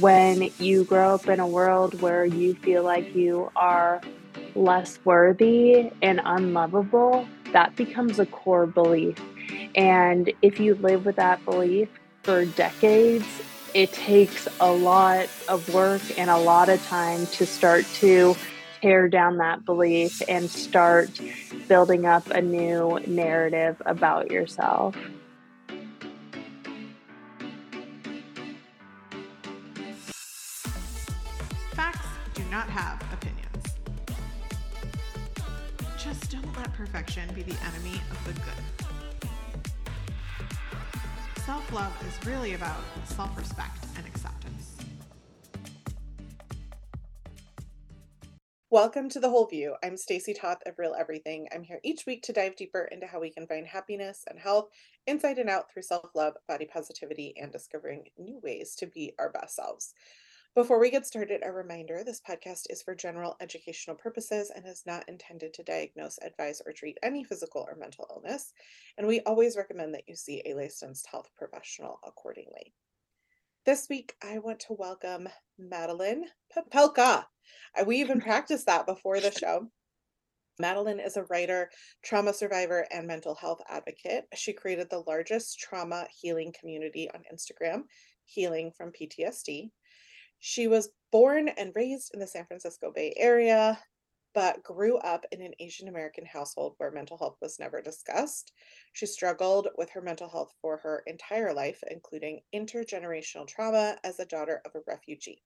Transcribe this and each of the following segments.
when you grow up in a world where you feel like you are less worthy and unlovable, that becomes a core belief. And if you live with that belief for decades, it takes a lot of work and a lot of time to start to tear down that belief and start building up a new narrative about yourself. Perfection be the enemy of the good. Self love is really about self respect and acceptance. Welcome to The Whole View. I'm Stacy Toth of Real Everything. I'm here each week to dive deeper into how we can find happiness and health inside and out through self love, body positivity, and discovering new ways to be our best selves. Before we get started, a reminder this podcast is for general educational purposes and is not intended to diagnose, advise, or treat any physical or mental illness. And we always recommend that you see a licensed health professional accordingly. This week, I want to welcome Madeline Popelka. Uh, we even practiced that before the show. Madeline is a writer, trauma survivor, and mental health advocate. She created the largest trauma healing community on Instagram, Healing from PTSD. She was born and raised in the San Francisco Bay Area, but grew up in an Asian American household where mental health was never discussed. She struggled with her mental health for her entire life, including intergenerational trauma as a daughter of a refugee.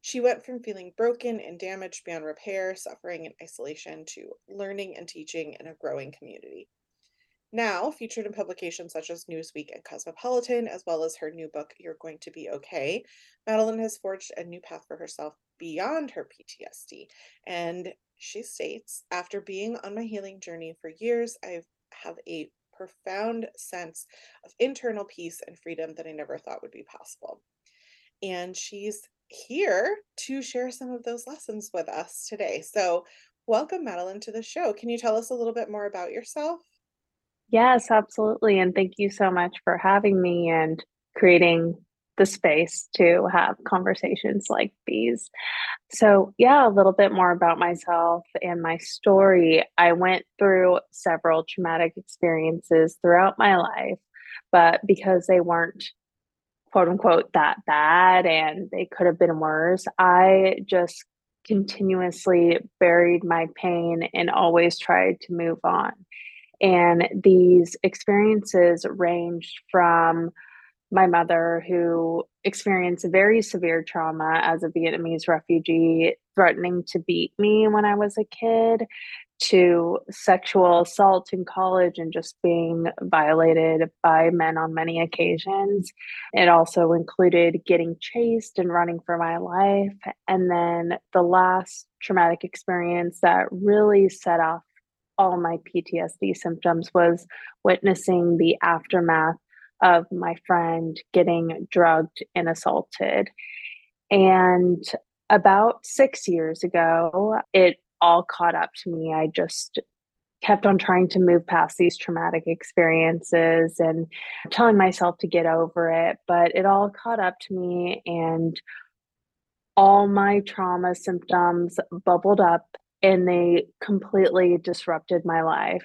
She went from feeling broken and damaged beyond repair, suffering in isolation, to learning and teaching in a growing community. Now, featured in publications such as Newsweek and Cosmopolitan, as well as her new book, You're Going to Be Okay, Madeline has forged a new path for herself beyond her PTSD. And she states, after being on my healing journey for years, I have a profound sense of internal peace and freedom that I never thought would be possible. And she's here to share some of those lessons with us today. So, welcome, Madeline, to the show. Can you tell us a little bit more about yourself? Yes, absolutely. And thank you so much for having me and creating the space to have conversations like these. So, yeah, a little bit more about myself and my story. I went through several traumatic experiences throughout my life, but because they weren't quote unquote that bad and they could have been worse, I just continuously buried my pain and always tried to move on. And these experiences ranged from my mother, who experienced very severe trauma as a Vietnamese refugee, threatening to beat me when I was a kid, to sexual assault in college and just being violated by men on many occasions. It also included getting chased and running for my life. And then the last traumatic experience that really set off all my PTSD symptoms was witnessing the aftermath of my friend getting drugged and assaulted. And about six years ago, it all caught up to me. I just kept on trying to move past these traumatic experiences and telling myself to get over it, but it all caught up to me and all my trauma symptoms bubbled up and they completely disrupted my life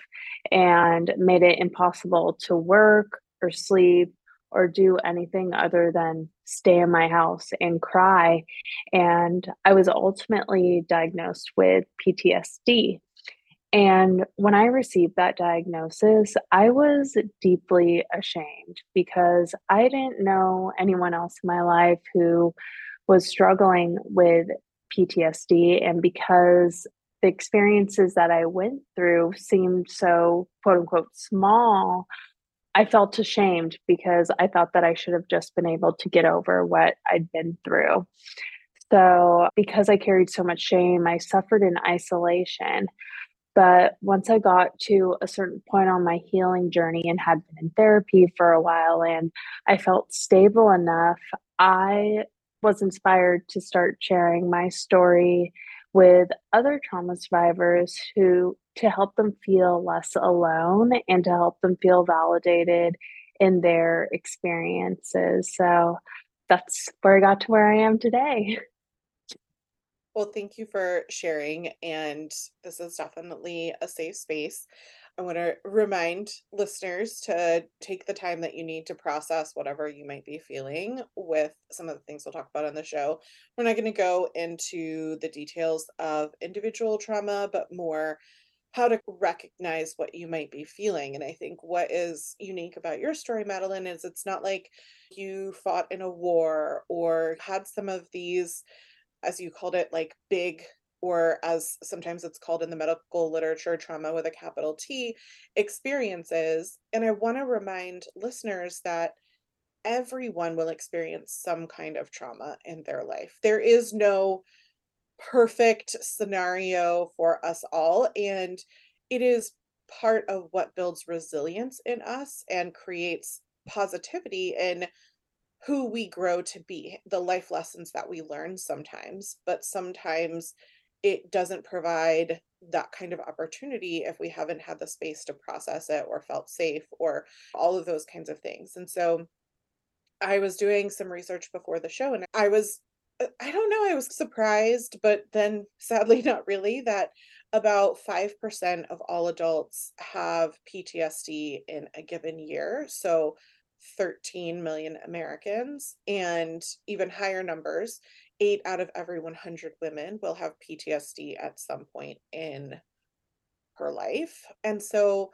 and made it impossible to work or sleep or do anything other than stay in my house and cry. And I was ultimately diagnosed with PTSD. And when I received that diagnosis, I was deeply ashamed because I didn't know anyone else in my life who was struggling with PTSD. And because the experiences that I went through seemed so quote unquote small, I felt ashamed because I thought that I should have just been able to get over what I'd been through. So, because I carried so much shame, I suffered in isolation. But once I got to a certain point on my healing journey and had been in therapy for a while and I felt stable enough, I was inspired to start sharing my story with other trauma survivors who to help them feel less alone and to help them feel validated in their experiences. So that's where I got to where I am today. Well, thank you for sharing. And this is definitely a safe space. I want to remind listeners to take the time that you need to process whatever you might be feeling with some of the things we'll talk about on the show. We're not going to go into the details of individual trauma, but more how to recognize what you might be feeling. And I think what is unique about your story, Madeline, is it's not like you fought in a war or had some of these as you called it, like big, or as sometimes it's called in the medical literature, trauma with a capital T experiences. And I want to remind listeners that everyone will experience some kind of trauma in their life. There is no perfect scenario for us all. And it is part of what builds resilience in us and creates positivity in who we grow to be, the life lessons that we learn sometimes, but sometimes it doesn't provide that kind of opportunity if we haven't had the space to process it or felt safe or all of those kinds of things. And so I was doing some research before the show and I was uh, I don't know, I was surprised, but then sadly not really that about 5% of all adults have PTSD in a given year. So 13 million Americans and even higher numbers, eight out of every 100 women will have PTSD at some point in her life. And so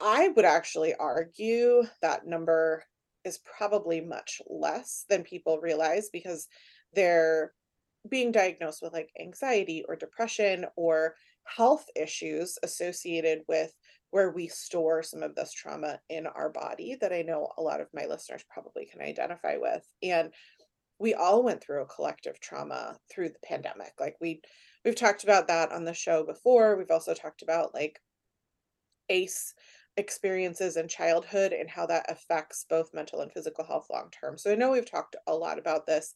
I would actually argue that number is probably much less than people realize because they're being diagnosed with like anxiety or depression or health issues associated with where we store some of this trauma in our body that I know a lot of my listeners probably can identify with. And we all went through a collective trauma through the pandemic. Like we we've talked about that on the show before. We've also talked about like ACE experiences in childhood and how that affects both mental and physical health long term. So I know we've talked a lot about this,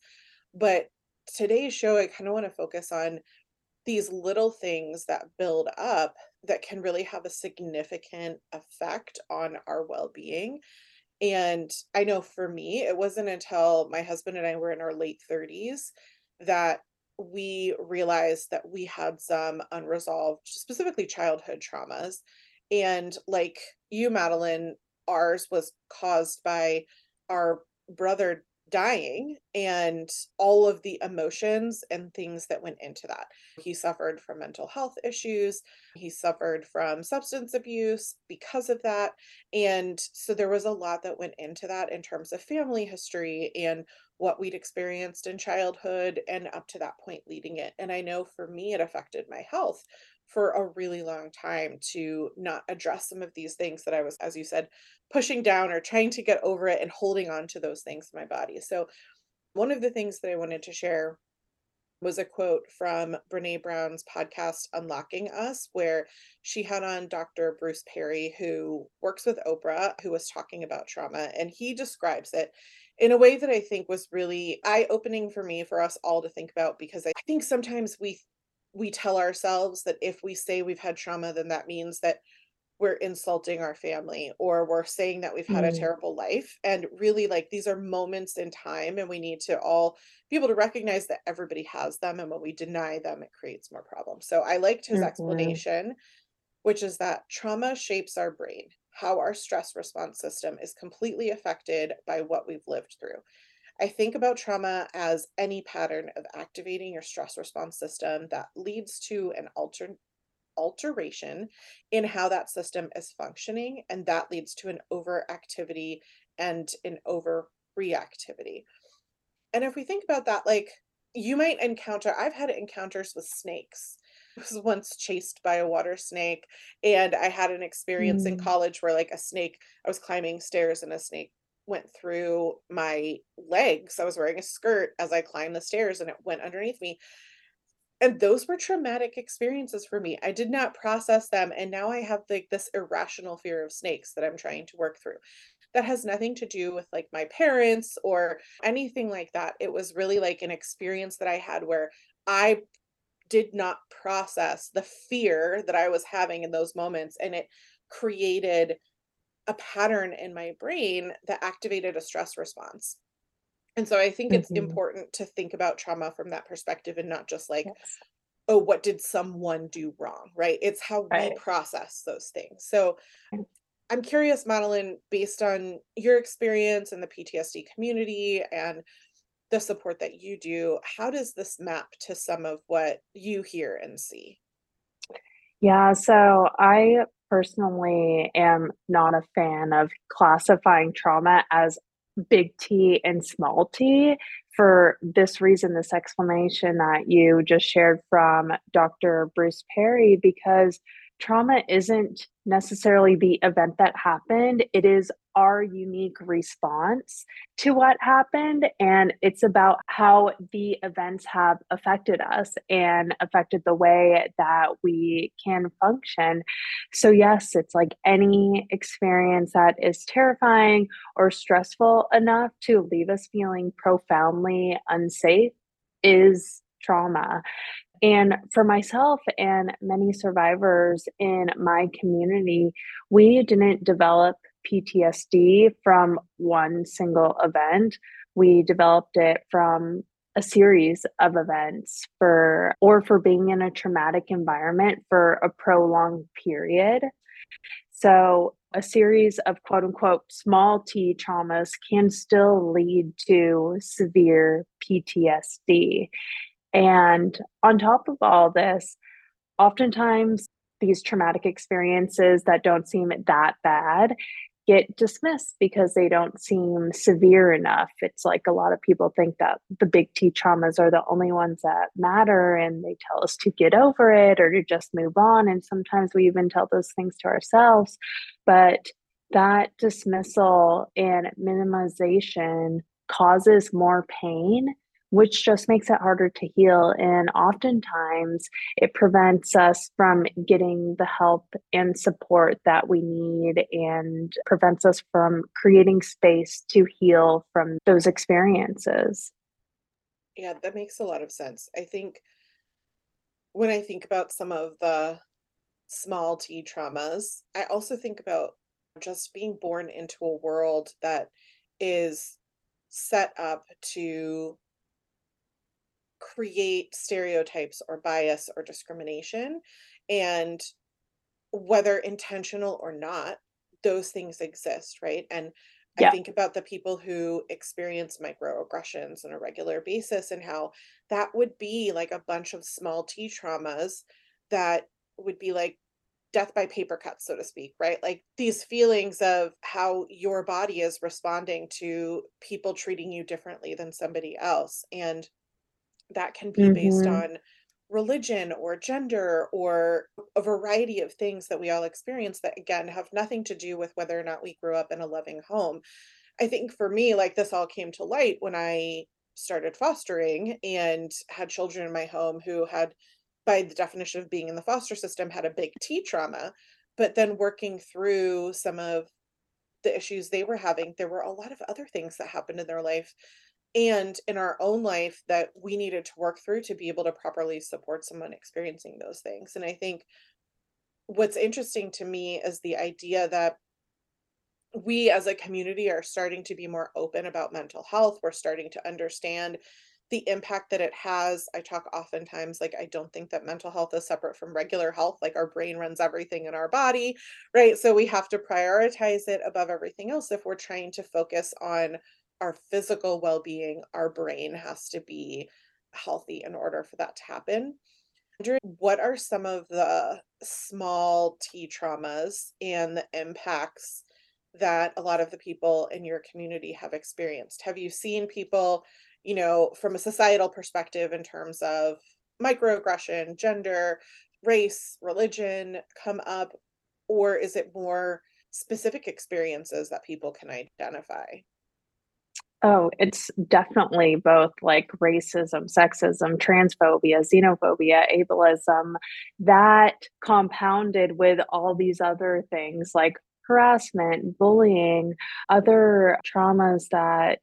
but today's show I kind of want to focus on these little things that build up that can really have a significant effect on our well-being. And I know for me, it wasn't until my husband and I were in our late 30s that we realized that we had some unresolved, specifically childhood traumas. And like you, Madeline, ours was caused by our brother dying and all of the emotions and things that went into that. He suffered from mental health issues. He suffered from substance abuse because of that. And so there was a lot that went into that in terms of family history and what we'd experienced in childhood and up to that point leading it. And I know for me, it affected my health for a really long time to not address some of these things that I was, as you said, pushing down or trying to get over it and holding on to those things in my body. So, one of the things that I wanted to share was a quote from Brene Brown's podcast, Unlocking Us, where she had on Dr. Bruce Perry, who works with Oprah, who was talking about trauma. And he describes it in a way that I think was really eye opening for me, for us all to think about, because I think sometimes we we tell ourselves that if we say we've had trauma, then that means that we're insulting our family or we're saying that we've had a Mm, terrible life. And really, like, these are moments in time, and we need to all be able to recognize that everybody has them. And when we deny them, it creates more problems. So I liked his explanation, which is that trauma shapes our brain. How our stress response system is completely affected by what we've lived through. I think about trauma as any pattern of activating your stress response system that leads to an alter- alteration in how that system is functioning, and that leads to an overactivity and an overreactivity. And if we think about that, like you might encounter, I've had encounters with snakes. I was once chased by a water snake, and I had an experience in mm, college where, like, a snake, I was climbing stairs and a snake went through my legs. I was wearing a skirt as I climbed the stairs and it went underneath me. And those were traumatic experiences for me. I did not process them. And now I have like this irrational fear of snakes that I'm trying to work through. That has nothing to do with like my parents or anything like that. It was really like an experience that I had where I did not process the fear that I was having in those moments. And it created a pattern in my brain that activated a stress response. And so I think it's Mhm. important to think about trauma from that perspective and not just like, Yes. oh, what did someone do wrong, right? It's how we process those things. So. I'm curious, Madeline, based on your experience in the PTSD community and the support that you do, how does this map to some of what you hear and see? Yeah, so I personally am not a fan of classifying trauma as big T and small t for this reason, this explanation that you just shared from Dr. Bruce Perry, because trauma isn't necessarily the event that happened, it is our unique response to what happened. And it's about how the events have affected us and affected the way that we can function. So, yes, it's like any experience that is terrifying or stressful enough to leave us feeling profoundly unsafe is trauma. And for myself and many survivors in my community, we didn't develop PTSD from one single event. We developed it from a series of events for or for being in a traumatic environment for a prolonged period. So, a series of quote unquote small t traumas can still lead to severe PTSD. And on top of all this, oftentimes these traumatic experiences that don't seem that bad get dismissed because they don't seem severe enough. It's like a lot of people think that the big T traumas are the only ones that matter and they tell us to get over it or to just move on. And sometimes we even tell those things to ourselves. But that dismissal and minimization causes more pain which just makes it harder to heal. And oftentimes it prevents us from getting the help and support that we need and prevents us from creating space to heal from those experiences. Yeah, that makes a lot of sense. I think when I think about some of the small t traumas, I also think about just being born into a world that is set up to create stereotypes or bias or discrimination. And whether intentional or not, those things exist, right? And I think about the people who experience microaggressions on a regular basis and how that would be like a bunch of small t traumas that would be like death by paper cut, so to speak, right? Like these feelings of how your body is responding to people treating you differently than somebody else. And that can be based hmm on religion or gender or a variety of things that we all experience that again have nothing to do with whether or not we grew up in a loving home. I think for me, like this all came to light when I started fostering and had children in my home who had, by the definition of being in the foster system, had a big T trauma. But then working through some of the issues they were having, there were a lot of other things that happened in their life and in our own life that we needed to work through to be able to properly support someone experiencing those things. And I think what's interesting to me is the idea that we as a community are starting to be more open about mental health. We're starting to understand the impact that it has. I talk oftentimes like I don't think that mental health is separate from regular health. Like our brain runs everything in our body, right? So we have to prioritize it above everything else if we're trying to focus on our physical well-being. Our brain has to be healthy in order for that to happen. What are some of the small T traumas and the impacts that a lot of the people in your community have experienced? Have you seen people, you know, from a societal perspective in terms of microaggression, gender, race, religion come up, or is it more specific experiences that people can identify? Oh, it's definitely both like racism, sexism, transphobia, xenophobia, ableism, that compounded with all these other things like harassment, bullying, other traumas that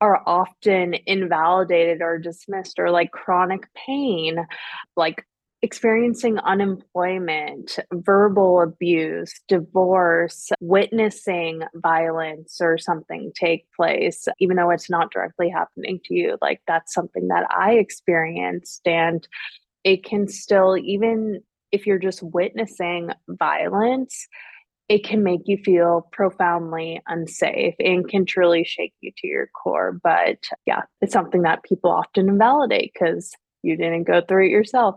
are often invalidated or dismissed, or like chronic pain, like experiencing unemployment, verbal abuse, divorce, witnessing violence or something take place, even though it's not directly happening to you. Like that's something that I experienced. And it can still, even if you're just witnessing violence, it can make you feel profoundly unsafe and can truly shake you to your core. But yeah, it's something that people often invalidate because you didn't go through it yourself.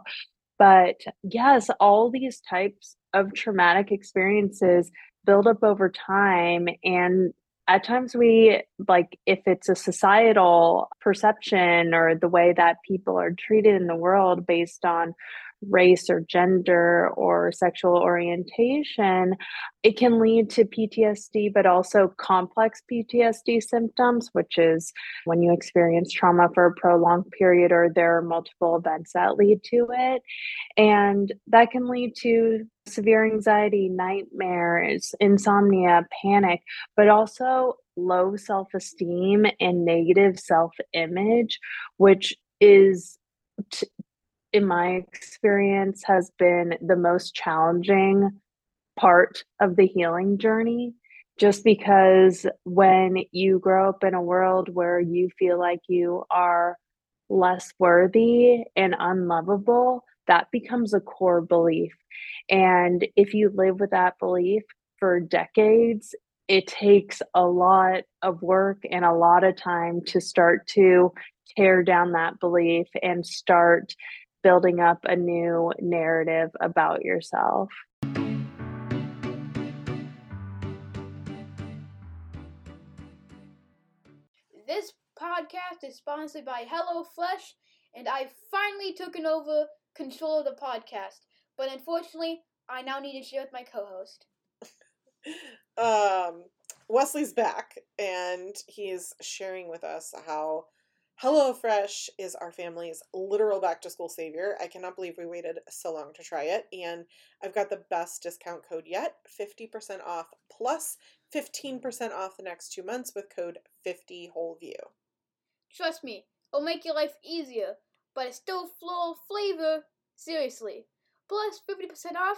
But yes, all these types of traumatic experiences build up over time. And at times, we like if it's a societal perception or the way that people are treated in the world based on race or gender or sexual orientation, it can lead to PTSD, but also complex PTSD symptoms, which is when you experience trauma for a prolonged period or there are multiple events that lead to it. And that can lead to severe anxiety, nightmares, insomnia, panic, but also low self esteem and negative self image, which is t- in my experience, has been the most challenging part of the healing journey. Just because when you grow up in a world where you feel like you are less worthy and unlovable, that becomes a core belief. And if you live with that belief for decades, it takes a lot of work and a lot of time to start to tear down that belief and start building up a new narrative about yourself. This podcast is sponsored by HelloFresh, and I finally taken over control of the podcast. But unfortunately, I now need to share with my co-host. um, Wesley's back, and he's sharing with us how HelloFresh is our family's literal back to school savior. I cannot believe we waited so long to try it. And I've got the best discount code yet 50% off plus 15% off the next two months with code 50WholeView. Trust me, it'll make your life easier, but it's still full of flavor. Seriously. Plus 50% off,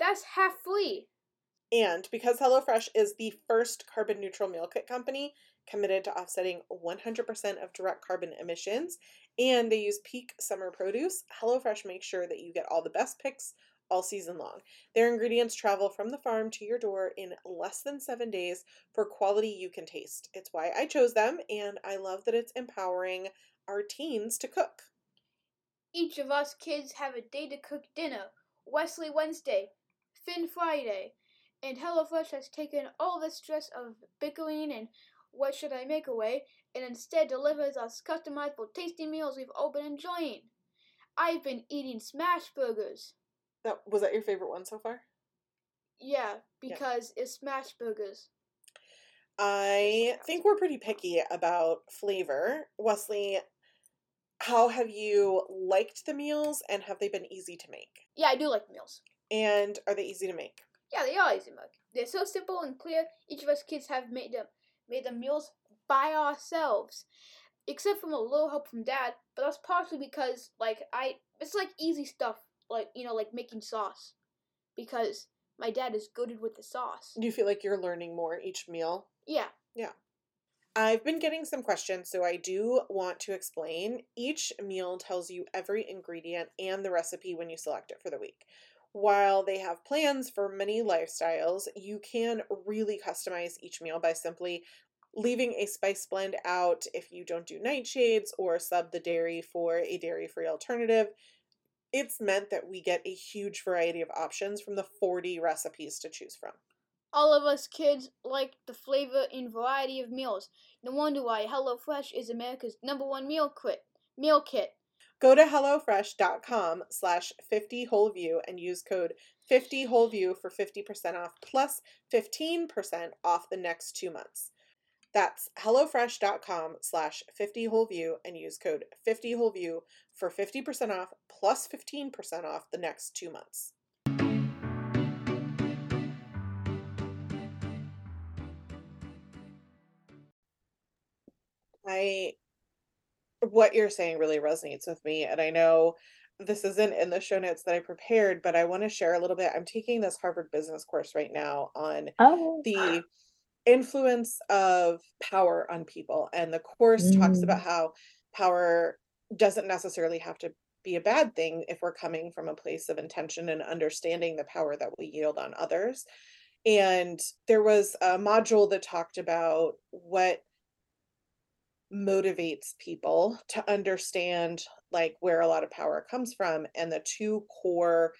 that's half free. And because HelloFresh is the first carbon neutral meal kit company, committed to offsetting 100% of direct carbon emissions, and they use peak summer produce. HelloFresh makes sure that you get all the best picks all season long. Their ingredients travel from the farm to your door in less than seven days for quality you can taste. It's why I chose them, and I love that it's empowering our teens to cook. Each of us kids have a day to cook dinner Wesley Wednesday, Finn Friday, and HelloFresh has taken all the stress of bickering and what should I make away, and instead delivers us customizable tasty meals we've all been enjoying. I've been eating smash burgers. That was that your favorite one so far? Yeah, because yeah. it's smash burgers. I think we're pretty picky about flavor. Wesley, how have you liked the meals and have they been easy to make? Yeah, I do like meals. And are they easy to make? Yeah, they are easy make. They're so simple and clear. Each of us kids have made them made the meals by ourselves, except from a little help from dad. But that's partially because like I, it's like easy stuff, like you know, like making sauce, because my dad is goaded with the sauce. Do you feel like you're learning more each meal? Yeah. Yeah. I've been getting some questions, so I do want to explain. Each meal tells you every ingredient and the recipe when you select it for the week. While they have plans for many lifestyles, you can really customize each meal by simply leaving a spice blend out if you don't do nightshades or sub the dairy for a dairy free alternative. It's meant that we get a huge variety of options from the 40 recipes to choose from. All of us kids like the flavor and variety of meals. No wonder why HelloFresh is America's number one meal kit. Meal kit. Go to HelloFresh.com slash 50 WholeView and use code 50 WholeView for 50% off plus 15% off the next two months. That's HelloFresh.com slash 50 WholeView and use code 50 WholeView for 50% off plus 15% off the next two months. I what you're saying really resonates with me. And I know this isn't in the show notes that I prepared, but I want to share a little bit. I'm taking this Harvard Business course right now on Oh. the influence of power on people. And the course talks about Mm. how power doesn't necessarily have to be a bad thing if we're coming from a place of intention and understanding the power that we yield on others. And there was a module that talked about what motivates people to understand like where a lot of power comes from and the two core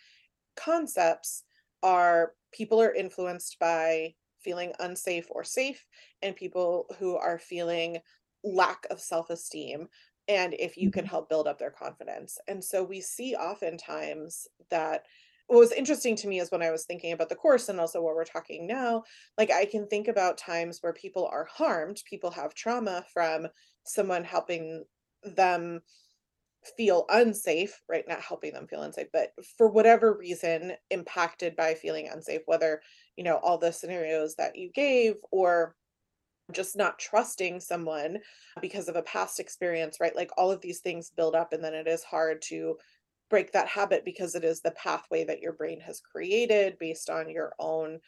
concepts are people are influenced by feeling unsafe or safe and people who are feeling lack of self-esteem and if you can Mhm. help build up their confidence and so we see oftentimes that what was interesting to me is when I was thinking about the course and also what we're talking now, like I can think about times where people are harmed, people have trauma from someone helping them feel unsafe, right? Not helping them feel unsafe, but for whatever reason, impacted by feeling unsafe, whether, you know, all the scenarios that you gave or just not trusting someone because of a past experience, right? Like all of these things build up, and then it is hard to break that habit because it is the pathway that your brain has created based on your own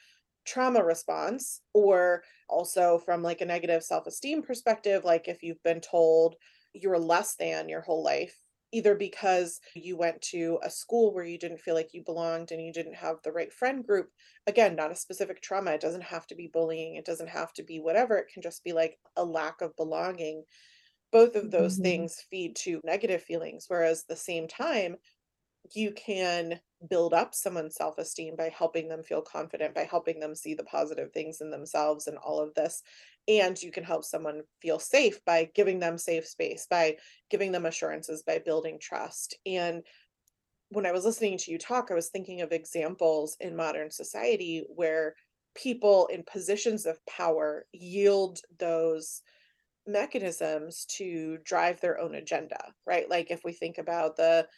trauma response or also from like a negative self-esteem perspective like if you've been told you're less than your whole life either because you went to a school where you didn't feel like you belonged and you didn't have the right friend group again not a specific trauma it doesn't have to be bullying it doesn't have to be whatever it can just be like a lack of belonging both of those Mhm. things feed to negative feelings whereas at the same time you can build up someone's self-esteem by helping them feel confident by helping them see the positive things in themselves and all of this and you can help someone feel safe by giving them safe space by giving them assurances by building trust and when i was listening to you talk i was thinking of examples in modern society where people in positions of power yield those mechanisms to drive their own agenda right like if we think about the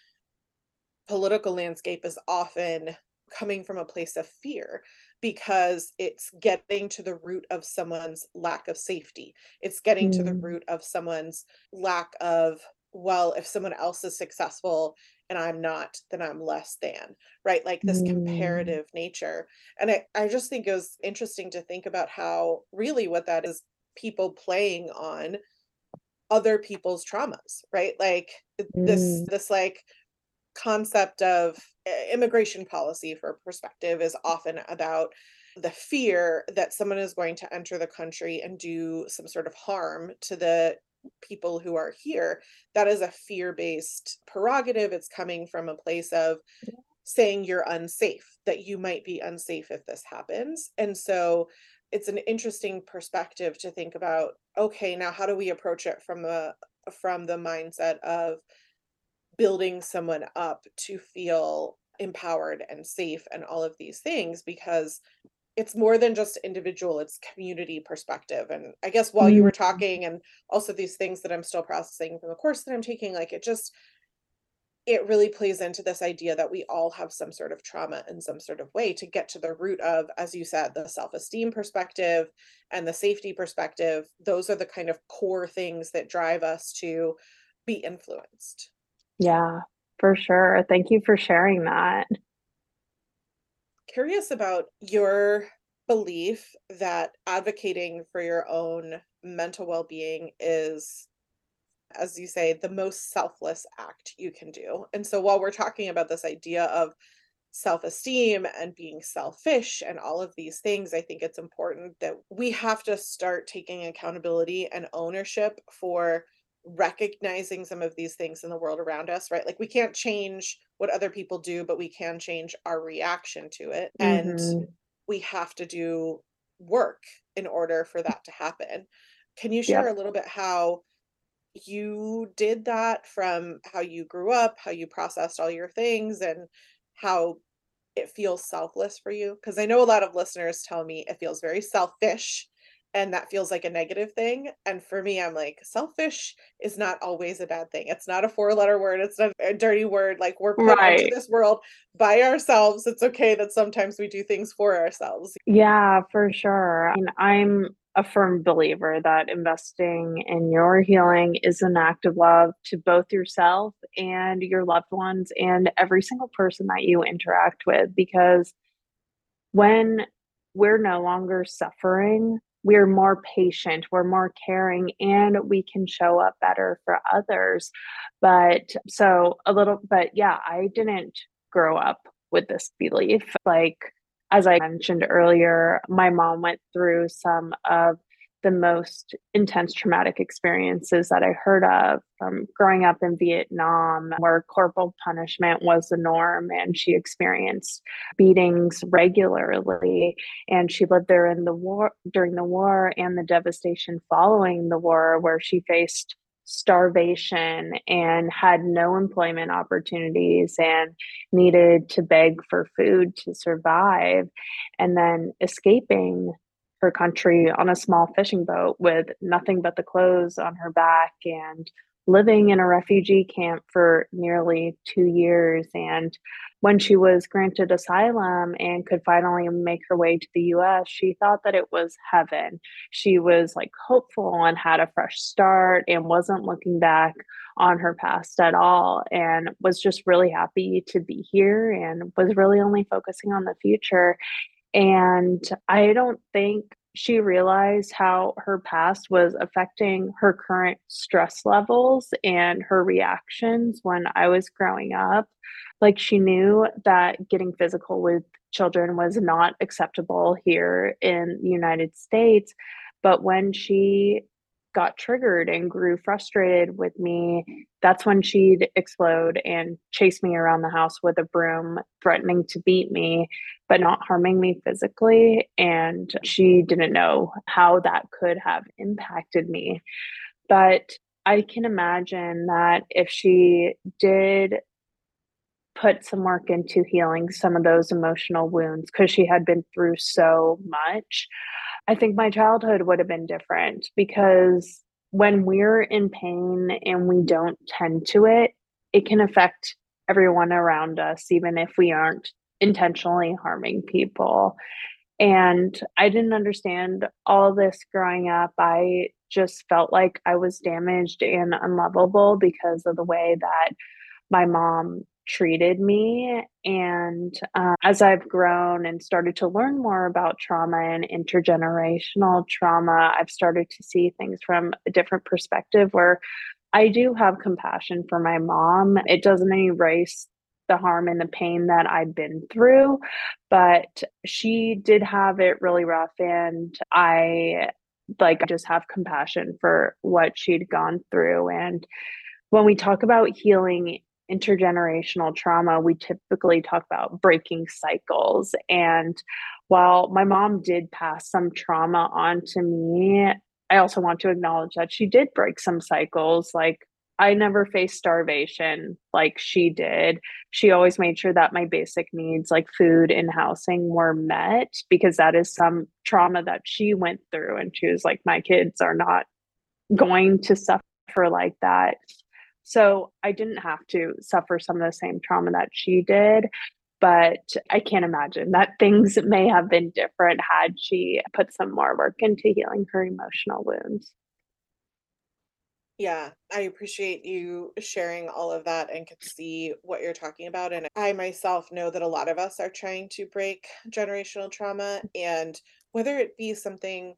political landscape is often coming from a place of fear because it's getting to the root of someone's lack of safety. It's getting to the Mm. root of someone's lack of, well, if someone else is successful and I'm not, then I'm less than, right? Like this Mm. comparative nature. And I, I just think it was interesting to think about how really what that is people playing on other people's traumas, right? Like this, Mm. this like concept of uh, immigration policy for perspective is often about the fear that someone is going to enter the country and do some sort of harm to the people who are here. That is a fear based prerogative. It's coming from a place of saying you're unsafe, that you might be unsafe if this happens. And so it's an interesting perspective to think about okay, now how do we approach it from the from the mindset of building someone up to feel empowered and safe and all of these things? Because it's more than just individual it's community perspective. And i guess while you were mm-hmm. talking and also these things that i'm still processing from the course that i'm taking like it just it really plays into this idea that we all have some sort of trauma in some sort of way to get to the root of as you said the self-esteem perspective and the safety perspective those are the kind of core things that drive us to be influenced Yeah, for sure. Thank you for sharing that. curious about your belief that advocating for your own mental well-being is as you say the most selfless act you can do and so while we're talking about this idea of self-esteem and being selfish and all of these things i think it's important that we have to start taking accountability and ownership for recognizing some of these things in the world around us right like we can't change what other people do but we can change our reaction to it and Mhm. we have to do work in order for that to happen can you share Yep. a little bit how you did that from how you grew up how you processed all your things and how it feels selfless for you? Because i know a lot of listeners tell me it feels very selfish and that feels like a negative thing and for me i'm like selfish is not always a bad thing. It's not a four letter word it's not a dirty word like we're put into this world by ourselves it's okay that sometimes we do things for ourselves. Yeah, for sure. I mean, I'm a firm believer that investing in your healing is an act of love to both yourself and your loved ones and every single person that you interact with because when we're no longer suffering, we're more patient, we're more caring, and we can show up better for others. But so a little, but yeah, I didn't grow up with this belief. Like, as I mentioned earlier, my mom went through some of the most intense traumatic experiences that I heard of from growing up in Vietnam, where corporal punishment was the norm, and she experienced beatings regularly. And she lived there in the war during the war and the devastation following the war, where she faced starvation and had no employment opportunities and needed to beg for food to survive. And then escaping her country on a small fishing boat with nothing but the clothes on her back and living in a refugee camp for nearly two years. And when she was granted asylum and could finally make her way to the US, she thought that it was heaven. She was like hopeful and had a fresh start and wasn't looking back on her past at all and was just really happy to be here and was really only focusing on the future. And I don't think she realized how her past was affecting her current stress levels and her reactions when I was growing up. Like, she knew that getting physical with children was not acceptable here in the United States. But when she got triggered and grew frustrated with me, that's when she'd explode and chase me around the house with a broom, threatening to beat me, but not harming me physically. And she didn't know how that could have impacted me. But I can imagine that if she did put some work into healing some of those emotional wounds because she had been through so much, I think my childhood would have been different because when we're in pain and we don't tend to it, it can affect everyone around us, even if we aren't intentionally harming people. And I didn't understand all this growing up. I just felt like I was damaged and unlovable because of the way that my mom treated me. And uh, as I've grown and started to learn more about trauma and intergenerational trauma, I've started to see things from a different perspective where I do have compassion for my mom. It doesn't erase the harm and the pain that I've been through, but she did have it really rough. And I like just have compassion for what she'd gone through. And when we talk about healing intergenerational trauma, we typically talk about breaking cycles. And while my mom did pass some trauma on to me, I also want to acknowledge that she did break some cycles. Like, I never faced starvation like she did. She always made sure that my basic needs, like food and housing, were met because that is some trauma that she went through. And she was like, My kids are not going to suffer like that. So I didn't have to suffer some of the same trauma that she did. But I can't imagine that things may have been different had she put some more work into healing her emotional wounds. Yeah, I appreciate you sharing all of that and could see what you're talking about. And I myself know that a lot of us are trying to break generational trauma. And whether it be something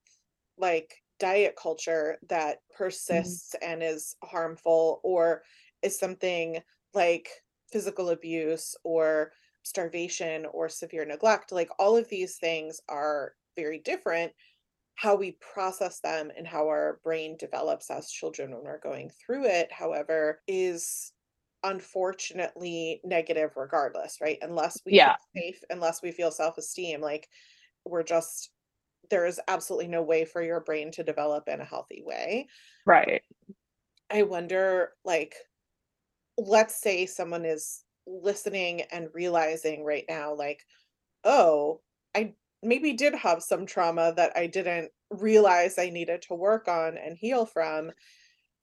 like diet culture that Mhm. persists and is harmful or is something like physical abuse or starvation or severe neglect like all of these things are very different how we process them and how our brain develops as children when we're going through it however is unfortunately negative regardless right unless we feel Yeah, safe unless we feel self-esteem like we're just there is absolutely no way for your brain to develop in a healthy way. right. I wonder, like, let's say someone is listening and realizing right now, like, oh, I maybe did have some trauma that I didn't realize I needed to work on and heal from.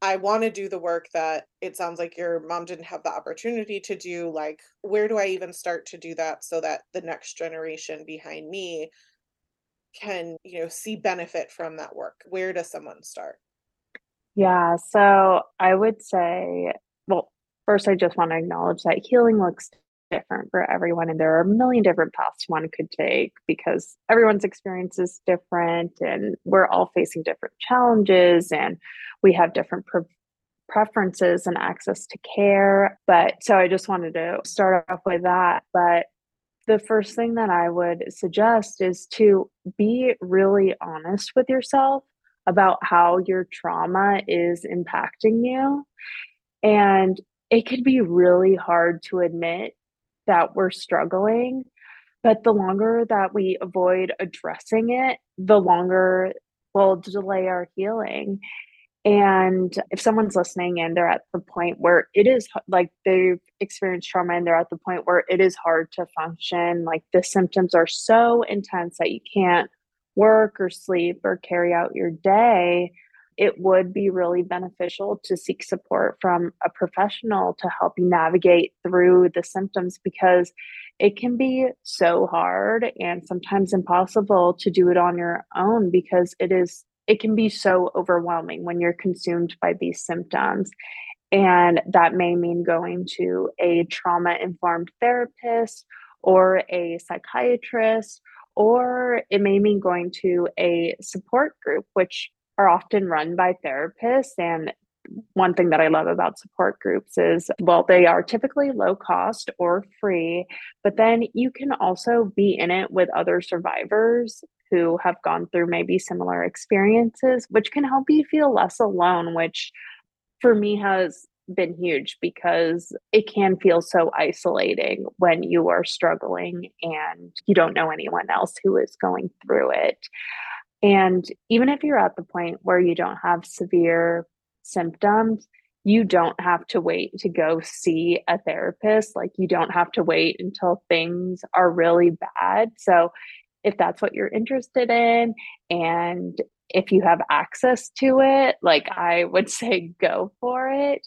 I want to do the work that it sounds like your mom didn't have the opportunity to do. Like, where do I even start to do that so that the next generation behind me can, you know, see benefit from that work? Where does someone start? Yeah, so I would say, well, first, I just want to acknowledge that healing looks different for everyone, and there are a million different paths one could take because everyone's experience is different, and we're all facing different challenges, and we have different pre- preferences and access to care. But so I just wanted to start off with that. But the first thing that I would suggest is to be really honest with yourself about how your trauma is impacting you. And it can be really hard to admit that we're struggling. But the longer that we avoid addressing it, the longer we'll delay our healing. And if someone's listening and they're at the point where it is like they've experienced trauma and they're at the point where it is hard to function, like the symptoms are so intense that you can't work or sleep or carry out your day, it would be really beneficial to seek support from a professional to help you navigate through the symptoms because it can be so hard and sometimes impossible to do it on your own because it is it can be so overwhelming when you're consumed by these symptoms and that may mean going to a trauma informed therapist or a psychiatrist or it may mean going to a support group which are often run by therapists. And one thing that I love about support groups is, well, they are typically low cost or free, but then you can also be in it with other survivors who have gone through maybe similar experiences, which can help you feel less alone, which for me has been huge because it can feel so isolating when you are struggling and you don't know anyone else who is going through it. And even if you're at the point where you don't have severe symptoms, you don't have to wait to go see a therapist. Like, you don't have to wait until things are really bad. So, if that's what you're interested in, and if you have access to it, like I would say, go for it.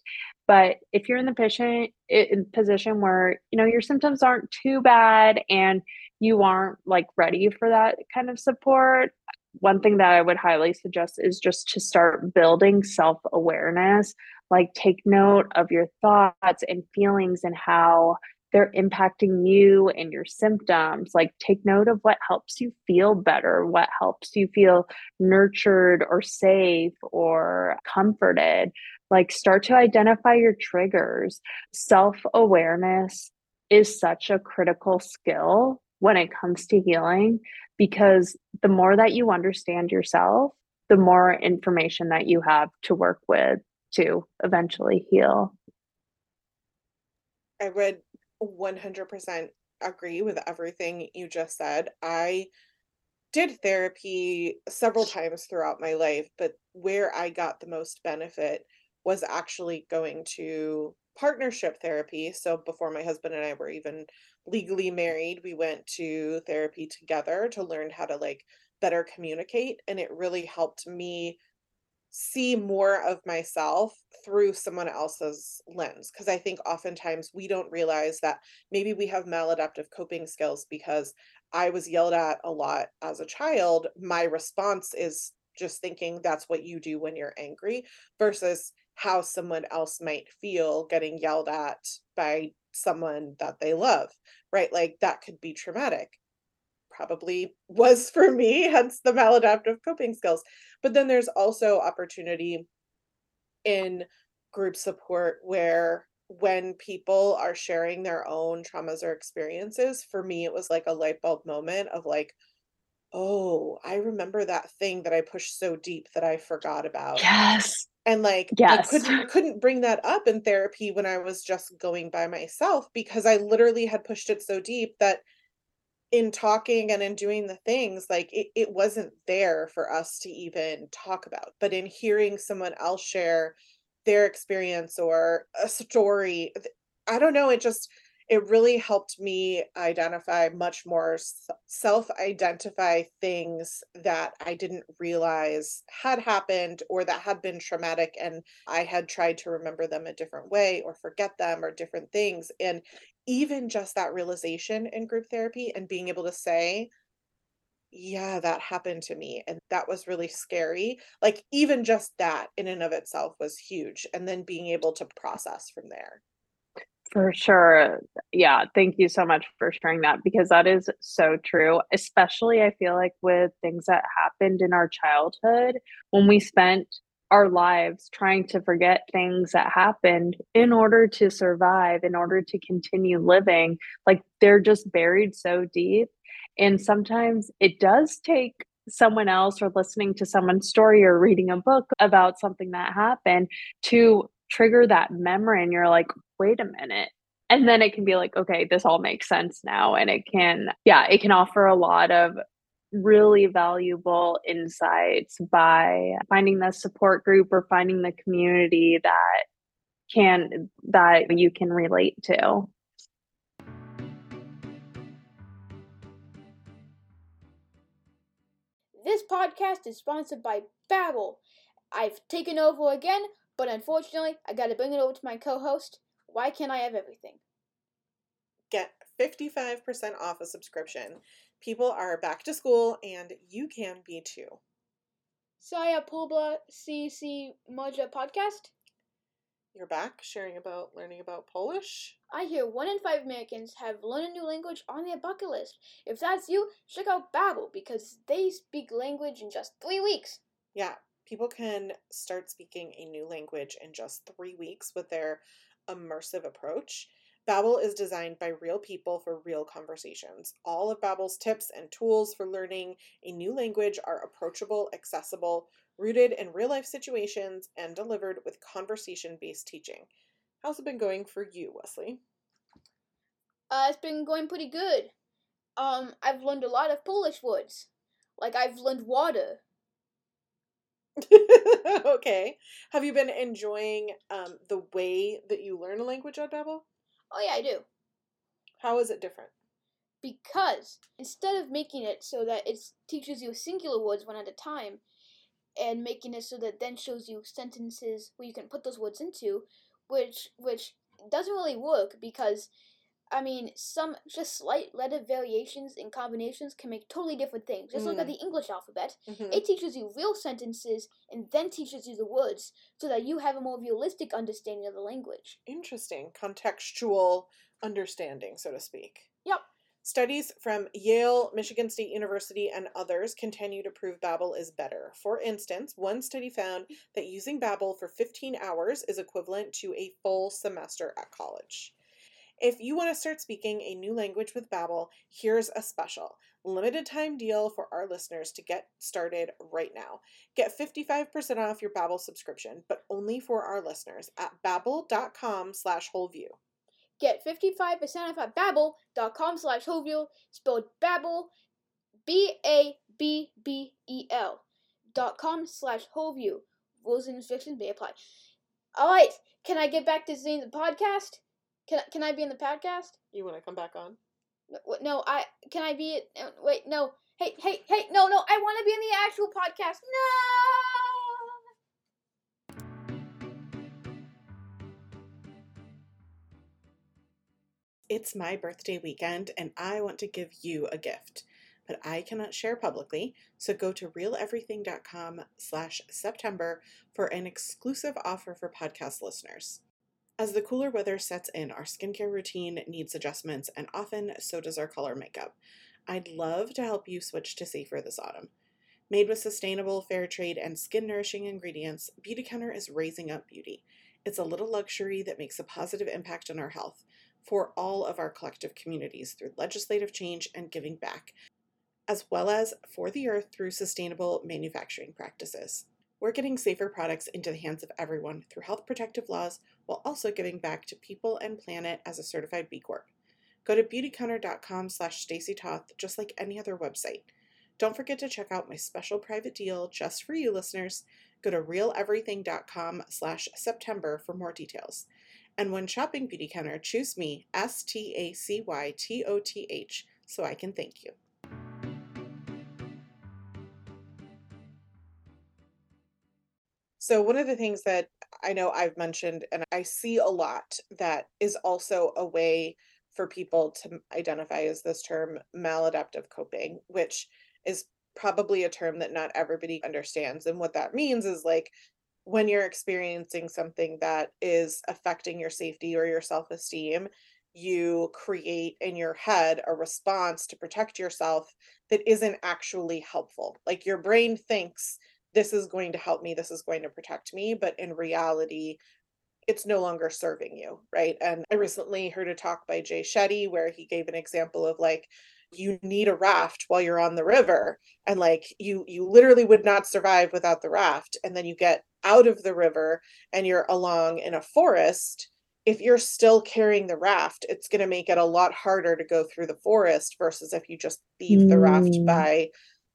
But if you're in the position in position where you know your symptoms aren't too bad and you aren't like ready for that kind of support, one thing that I would highly suggest is just to start building self awareness. Like, take note of your thoughts and feelings and how they're impacting you and your symptoms. Like, take note of what helps you feel better, what helps you feel nurtured or safe or comforted. Like, start to identify your triggers. Self awareness is such a critical skill when it comes to healing because the more that you understand yourself, the more information that you have to work with to eventually heal. I would 100% agree with everything you just said. I did therapy several times throughout my life, but where I got the most benefit was actually going to partnership therapy. So before my husband and I were even legally married, we went to therapy together to learn how to like better communicate and it really helped me see more of myself through someone else's lens because I think oftentimes we don't realize that maybe we have maladaptive coping skills because I was yelled at a lot as a child. My response is just thinking that's what you do when you're angry versus how someone else might feel getting yelled at by someone that they love, right? Like that could be traumatic. Probably was for me, hence the maladaptive coping skills. But then there's also opportunity in group support where when people are sharing their own traumas or experiences, for me, it was like a light bulb moment of like, oh, I remember that thing that I pushed so deep that I forgot about. Yes. And like I couldn't Yes. couldn't bring that up in therapy when I was just going by myself because I literally had pushed it so deep that in talking and in doing the things, like it, it wasn't there for us to even talk about. But in hearing someone else share their experience or a story, I don't know, it just it really helped me identify much more self identify things that I didn't realize had happened or that had been traumatic. And I had tried to remember them a different way or forget them or different things. And even just that realization in group therapy and being able to say, yeah, that happened to me. And that was really scary. Like, even just that in and of itself was huge. And then being able to process from there. For sure. Yeah, thank you so much for sharing that because that is so true, especially I feel like with things that happened in our childhood when we spent our lives trying to forget things that happened in order to survive, in order to continue living, like they're just buried so deep. And sometimes it does take someone else or listening to someone's story or reading a book about something that happened to trigger that memory and you're like wait a minute and then it can be like okay this all makes sense now and it can yeah it can offer a lot of really valuable insights by finding the support group or finding the community that can that you can relate to This podcast is sponsored by Babbel. I've taken over again, but unfortunately, I got to bring it over to my co-host. Why can't I have everything? Get 55% off a subscription. People are back to school and you can be too. Saya Pulba CC Moja podcast. You're back sharing about learning about Polish. I hear one in five Americans have learned a new language on their bucket list. If that's you, check out Babbel because they speak language in just three weeks. Yeah, people can start speaking a new language in just three weeks with their immersive approach. Babbel is designed by real people for real conversations. All of Babbel's tips and tools for learning a new language are approachable, accessible, rooted in real life situations, and delivered with conversation based teaching. How's it been going for you, Wesley? Uh, it's been going pretty good. Um, I've learned a lot of Polish words. Like I've learned water. okay. Have you been enjoying um, the way that you learn a language on Babbel? Oh yeah, I do. How is it different? Because instead of making it so that it teaches you singular words one at a time, and making it so that then shows you sentences where you can put those words into, which which doesn't really work because I mean, some just slight letter variations and combinations can make totally different things. Just look at Mm. the English alphabet. Mhm. It teaches you real sentences and then teaches you the words so that you have a more realistic understanding of the language. Interesting. Contextual understanding, so to speak. Yep. Studies from Yale, Michigan State University, and others continue to prove Babbel is better. For instance, one study found that using Babbel for 15 hours is equivalent to a full semester at college. If you want to start speaking a new language with Babbel, here's a special limited time deal for our listeners to get started right now. Get 55% off your Babbel subscription, but only for our listeners at babbel.com slash wholeview. Get 55% off at babbel.com slash wholeview, spelled Babbel, B-A-B-B-E-L, dot com slash wholeview. Rules and restrictions may apply. Alright, can I get back to the podcast? Can, I- can I be in the podcast? You want to come back on? No, No, I, can I be, uh, wait, no. Hey, hey, hey, no, no, I want to be in the actual podcast. No! It's my birthday weekend and I want to give you a gift, but I cannot share publicly, so go to realeverything.com slash September for an exclusive offer for podcast listeners. As the cooler weather sets in, our skincare routine needs adjustments, and often so does our color makeup. I'd love to help you switch to safer this autumn. Made with sustainable, fair trade, and skin nourishing ingredients, Beautycounter is raising up beauty. It's a little luxury that makes a positive impact on our health for all of our collective communities through legislative change and giving back, as well as for the earth through sustainable manufacturing practices. We're getting safer products into the hands of everyone through health protective laws while also giving back to people and planet as a certified B Corp. Go to beautycounter.com slash Stacy Toth just like any other website. Don't forget to check out my special private deal just for you listeners. Go to realeverything.com slash September for more details. And when shopping Beautycounter, choose me, S T A C Y T O T H, so I can thank you. So, one of the things that I know I've mentioned and I see a lot that is also a way for people to identify as this term maladaptive coping, which is probably a term that not everybody understands. And what that means is like when you're experiencing something that is affecting your safety or your self-esteem, you create in your head a response to protect yourself that isn't actually helpful. Like your brain thinks this is going to help me, this is going to protect me, but in reality, it's no longer serving you, right? And I recently heard a talk by Jay Shetty where he gave an example of like you need a raft while you're on the river and like you you literally would not survive without the raft and then you get out of the river and you're along in a forest if you're still carrying the raft it's going to make it a lot harder to go through the forest versus if you just leave the raft Mm. by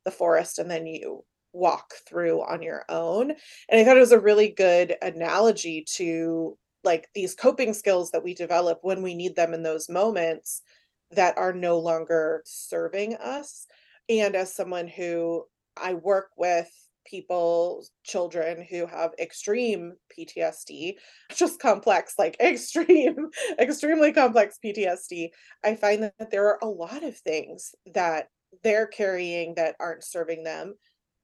the forest and then you walk through on your own and i thought it was a really good analogy to like these coping skills that we develop when we need them in those moments that are no longer serving us. And as someone who I work with people, children who have extreme PTSD, just complex, like extreme, extremely complex PTSD, I find that there are a lot of things that they're carrying that aren't serving them.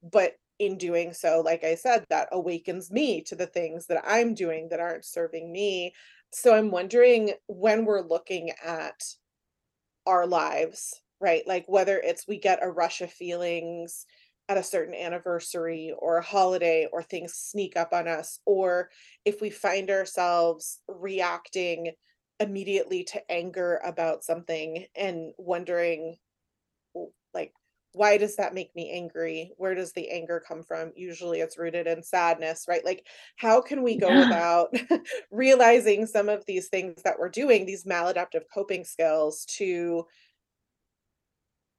But in doing so, like I said, that awakens me to the things that I'm doing that aren't serving me. So I'm wondering when we're looking at our lives, right? Like whether it's we get a rush of feelings at a certain anniversary or a holiday or things sneak up on us, or if we find ourselves reacting immediately to anger about something and wondering like why does that make me angry where does the anger come from usually it's rooted in sadness right like how can we go Yeah. about realizing some of these things that we're doing these maladaptive coping skills to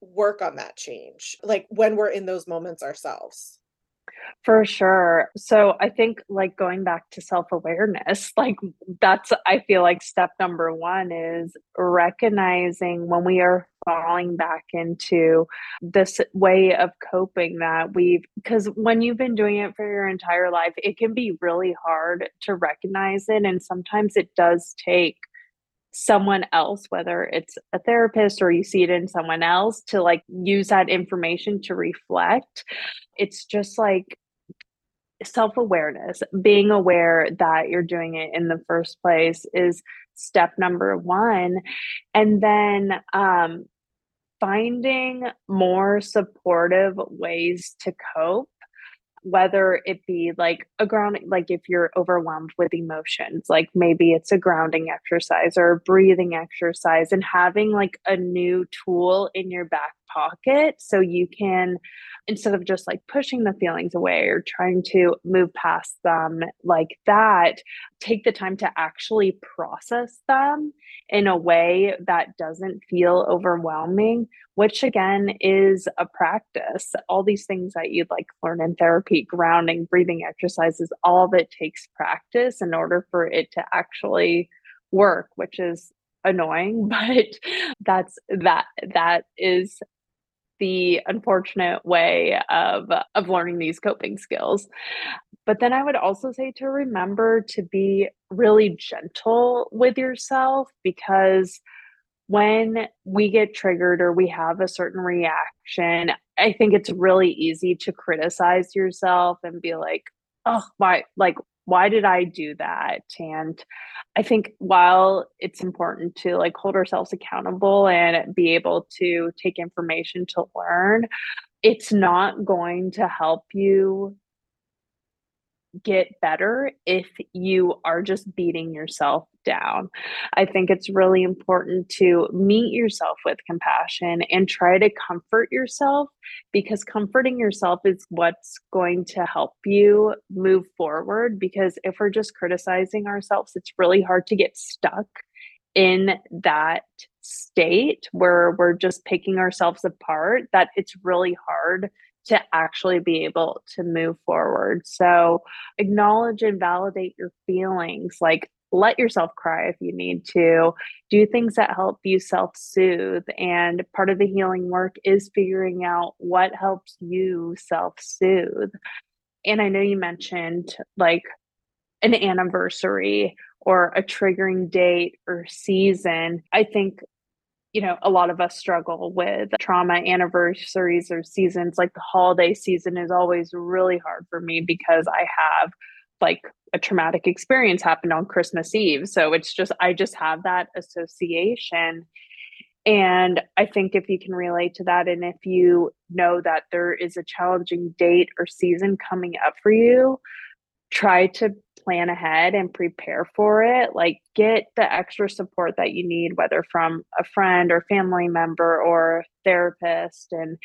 work on that change like when we're in those moments ourselves For sure. So I think like going back to self-awareness, like that's I feel like step number 1 is recognizing when we are falling back into this way of coping that we've because when you've been doing it for your entire life, it can be really hard to recognize it and sometimes it does take someone else, whether it's a therapist or you see it in someone else to like use that information to reflect. It's just like self-awareness, being aware that you're doing it in the first place is step number 1. And then um finding more supportive ways to cope whether it be like a grounding like if you're overwhelmed with emotions like maybe it's a grounding exercise or a breathing exercise and having like a new tool in your back pocket so you can instead of just like pushing the feelings away or trying to move past them like that take the time to actually process them in a way that doesn't feel overwhelming which again is a practice. All these things that you'd like learn in therapy, grounding, breathing exercises, all it takes practice in order for it to actually work, which is annoying, but that's that that is the unfortunate way of of learning these coping skills. But then I would also say to remember to be really gentle with yourself because when we get triggered or we have a certain reaction, I think it's really easy to criticize yourself and be like, "Oh, why like why did I do that?" And I think while it's important to like hold ourselves accountable and be able to take information to learn, it's not going to help you get better if you are just beating yourself down. I think it's really important to meet yourself with compassion and try to comfort yourself because comforting yourself is what's going to help you move forward. Because if we're just criticizing ourselves, it's really hard to get stuck in that state where we're just picking ourselves apart, that it's really hard to actually be able to move forward. So, acknowledge and validate your feelings. Like, let yourself cry if you need to. Do things that help you self soothe. And part of the healing work is figuring out what helps you self soothe. And I know you mentioned like an anniversary or a triggering date or season. I think you know, a lot of us struggle with trauma anniversaries or seasons. Like the holiday season is always really hard for me because I have like a traumatic experience happened on Christmas Eve. So it's just, I just have that association. And I think if you can relate to that, and if you know that there is a challenging date or season coming up for you, try to plan ahead and prepare for it. Like, get the extra support that you need, whether from a friend or family member or therapist, and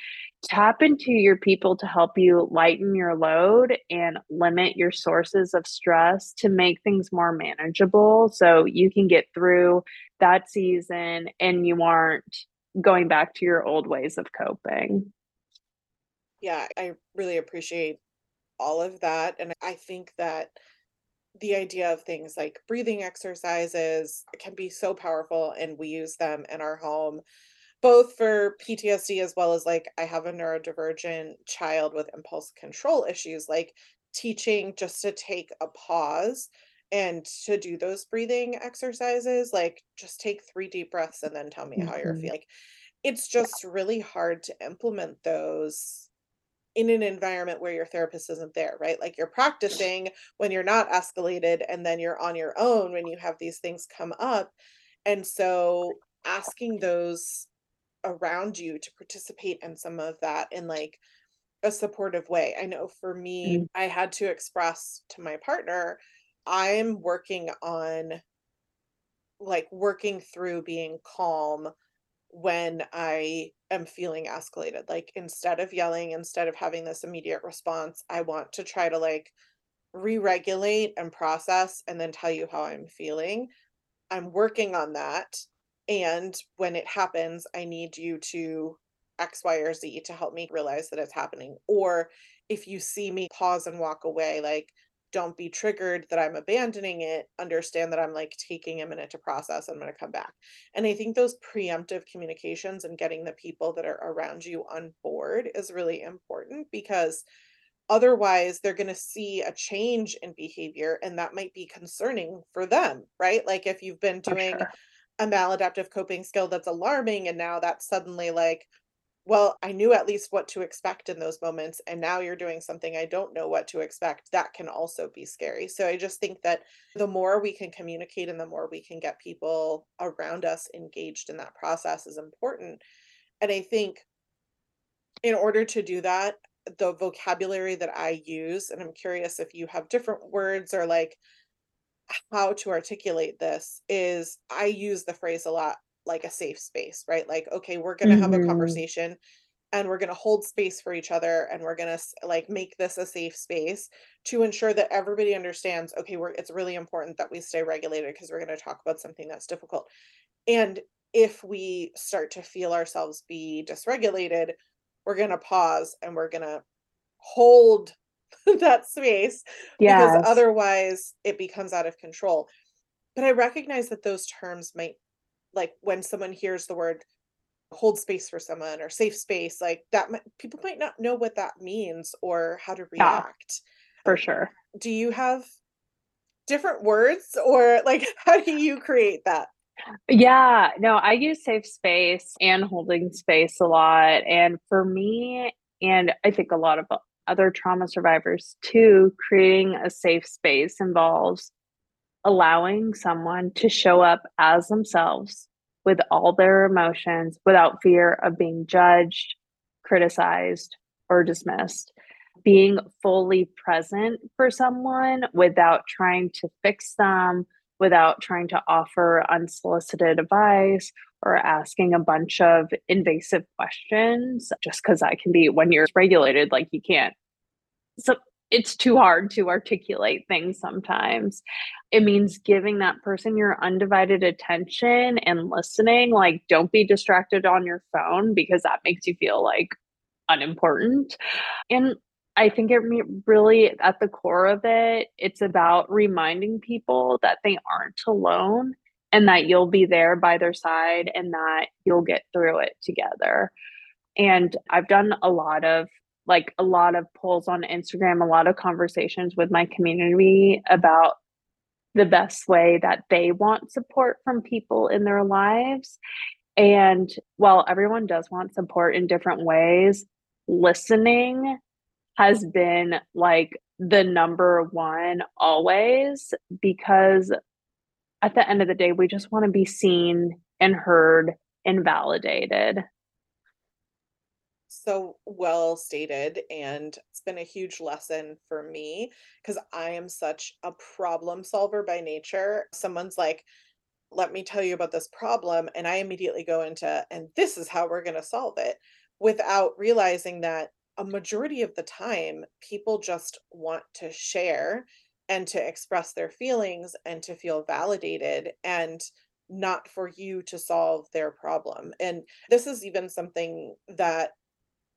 tap into your people to help you lighten your load and limit your sources of stress to make things more manageable so you can get through that season and you aren't going back to your old ways of coping. Yeah, I really appreciate all of that. And I think that the idea of things like breathing exercises can be so powerful, and we use them in our home both for PTSD as well as like I have a neurodivergent child with impulse control issues, like teaching just to take a pause and to do those breathing exercises, like just take three deep breaths and then tell me how you're Mhm. feeling. It's just really hard to implement those in an environment where your therapist isn't there, right? Like you're practicing when you're not escalated, and then you're on your own when you have these things come up. And so asking those around you to participate in some of that in like a supportive way. I know for me, Mm. I had to express to my partner, I'm working on like working through being calm when I am feeling escalated. Like instead of yelling, instead of having this immediate response, I want to try to like re-regulate and process and then tell you how I'm feeling. I'm working on that. And when it happens, I need you to X, Y, or Z to help me realize that it's happening. Or if you see me pause and walk away, like, don't be triggered that I'm abandoning it. Understand that I'm like taking a minute to process. I'm going to come back. And I think those preemptive communications and getting the people that are around you on board is really important because otherwise they're going to see a change in behavior and that might be concerning for them, right? Like if you've been doing sure. a maladaptive coping skill that's alarming and now that's suddenly like well i knew at least what to expect in those moments and now you're doing something i don't know what to expect that can also be scary. So i just think that the more we can communicate and the more we can get people around us engaged in that process is important. And i think in order to do that the vocabulary that i use and i'm curious if you have different words or like how to articulate this is I use the phrase a lot like a safe space, right? Like, okay, we're going to have a Mhm. conversation and we're going to hold space for each other and we're going to like make this a safe space to ensure that everybody understands, okay, we're it's really important that we stay regulated because we're going to talk about something that's difficult. And if we start to feel ourselves be dysregulated, we're going to pause and we're going to hold that space because otherwise it becomes out of control. But I recognize that those terms might like when someone hears the word hold space for someone or safe space, like that might, people might not know what that means or how to Yeah, react. for sure. Do you have different words or like how do you create that? Yeah, no, I use safe space and holding space a lot. And for me, and I think a lot of other trauma survivors too, creating a safe space involves allowing someone to show up as themselves with all their emotions without fear of being judged, criticized, or dismissed. Being fully present for someone without trying to fix them, without trying to offer unsolicited advice or asking a bunch of invasive questions just because that can be when you're regulated, like you can't so it's too hard to articulate things sometimes. It means giving that person your undivided attention and listening. Like, don't be distracted on your phone because that makes you feel like unimportant. And I think it really, at the core of it, it's about reminding people that they aren't alone and that you'll be there by their side and that you'll get through it together. And I've done a lot of like a lot of polls on Instagram, a lot of conversations with my community about the best way that they want support from people in their lives. And while everyone does want support in different ways, listening has been like the number one always because at the end of the day, we just want to be seen and heard and validated. So well stated. And it's been a huge lesson for me because I am such a problem solver by nature. Someone's like, let me tell you about this problem. And I immediately go into, and this is how we're going to solve it without realizing that a majority of the time, people just want to share and to express their feelings and to feel validated and not for you to solve their problem. And this is even something that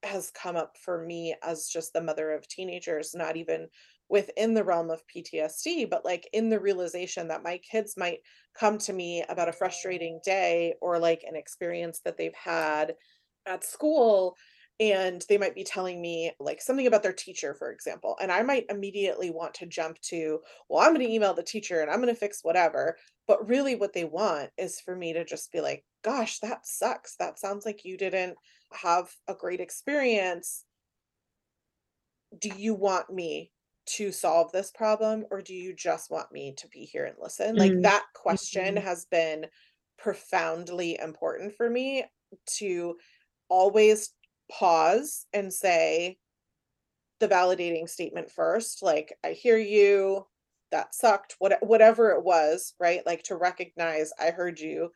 has come up for me as just the mother of teenagers, not even within the realm of PTSD, but like in the realization that my kids might come to me about a frustrating day or like an experience that they've had at school and they might be telling me like something about their teacher for example and i might immediately want to jump to well i'm going to email the teacher and i'm going to fix whatever but really what they want is for me to just be like gosh that sucks. That sounds like you didn't have a great experience do you want me to solve this problem or do you just want me to be here and listen like Mm, that question mhm. has been profoundly important for me to always pause and say the validating statement first like i hear you that sucked what, whatever it was right like to recognize i heard you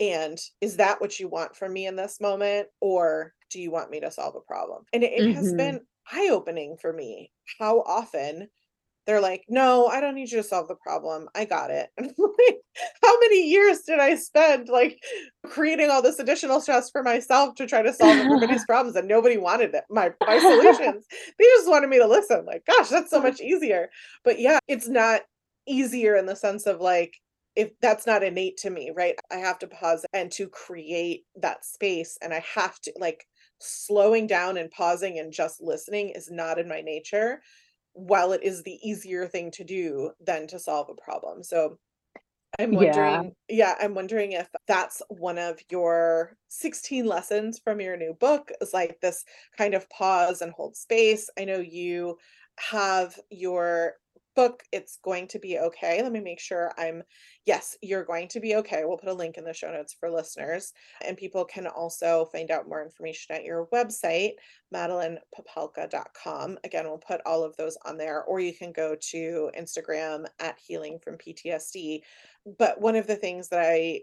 and is that what you want from me in this moment or do you want me to solve a problem and it, it has Mhm. been eye-opening for me how often they're like, "No, I don't need you to solve the problem. I got it." Like, how many years did I spend like creating all this additional stress for myself to try to solve everybody's problems and nobody wanted it, my my solutions. They just wanted me to listen. Like, gosh, that's so much easier. But yeah, it's not easier in the sense of like if that's not innate to me, right? I have to pause and to create that space and I have to like slowing down and pausing and just listening is not in my nature while it is the easier thing to do than to solve a problem. So I'm Yeah. wondering, yeah, I'm wondering if that's one of your 16 lessons from your new book is like this kind of pause and hold space. I know you have your book, It's Going to Be Okay. Let me make sure I'm, yes, you're going to be okay. We'll put a link in the show notes for listeners. And people can also find out more information at your website, madelinepopelka.com. Again, we'll put all of those on there, or you can go to Instagram at Healing from PTSD but one of the things that I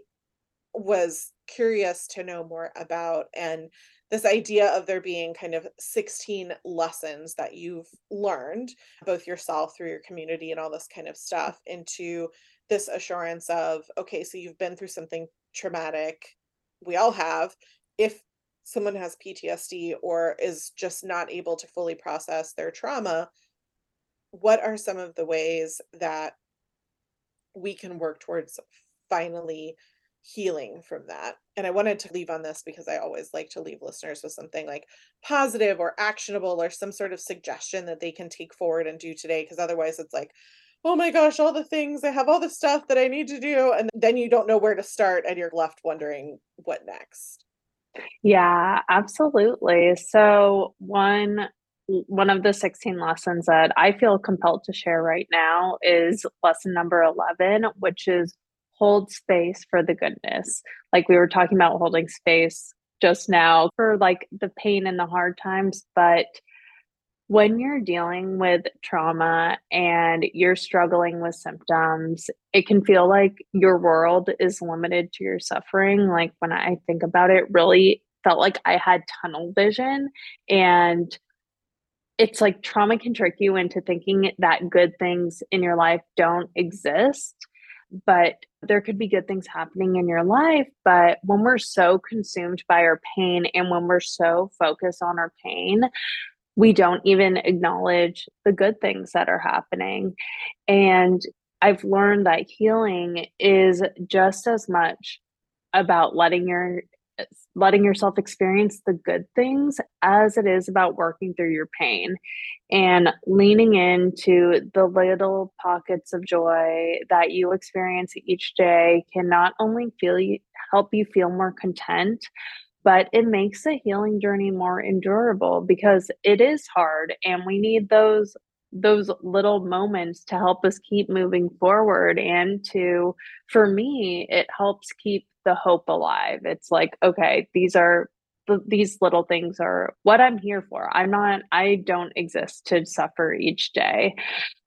was curious to know more about and this idea of there being kind of 16 lessons that you've learned both yourself through your community and all this kind of stuff into this assurance of okay so you've been through something traumatic we all have. If someone has PTSD or is just not able to fully process their trauma what are some of the ways that we can work towards finally healing from that. And I wanted to leave on this because I always like to leave listeners with something like positive or actionable or some sort of suggestion that they can take forward and do today. Because otherwise, it's like, oh my gosh, all the things, I have all the stuff that I need to do. And then you don't know where to start and you're left wondering what next. Yeah, absolutely. So one one of the 16 lessons that I feel compelled to share right now is lesson number 11, which is hold space for the goodness. Like we were talking about holding space just now for like the pain and the hard times, but when you're dealing with trauma and you're struggling with symptoms, it can feel like your world is limited to your suffering. Like when I think about it, really felt like I had tunnel vision. And it's like trauma can trick you into thinking that good things in your life don't exist. But there could be good things happening in your life. But when we're so consumed by our pain and when we're so focused on our pain, we don't even acknowledge the good things that are happening. And I've learned that healing is just as much about letting your letting yourself experience the good things as it is about working through your pain and leaning into the little pockets of joy that you experience each day can not only feel you help you feel more content but it makes the healing journey more endurable because it is hard and we need those those little moments to help us keep moving forward and to for me it helps keep the hope alive it's like okay these are these little things are what i'm here for i'm not i don't exist to suffer each day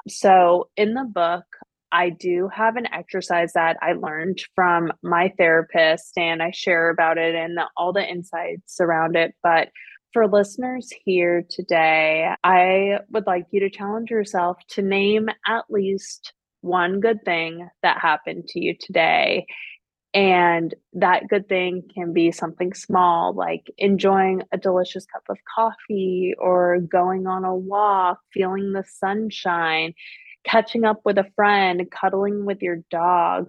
so in the book I do have an exercise that I learned from my therapist and I share about it and the, all the insights around it. But for listeners here today, I would like you to challenge yourself to name at least one good thing that happened to you today. And that good thing can be something small, like enjoying a delicious cup of coffee or going on a walk, feeling the sunshine, catching up with a friend, cuddling with your dog.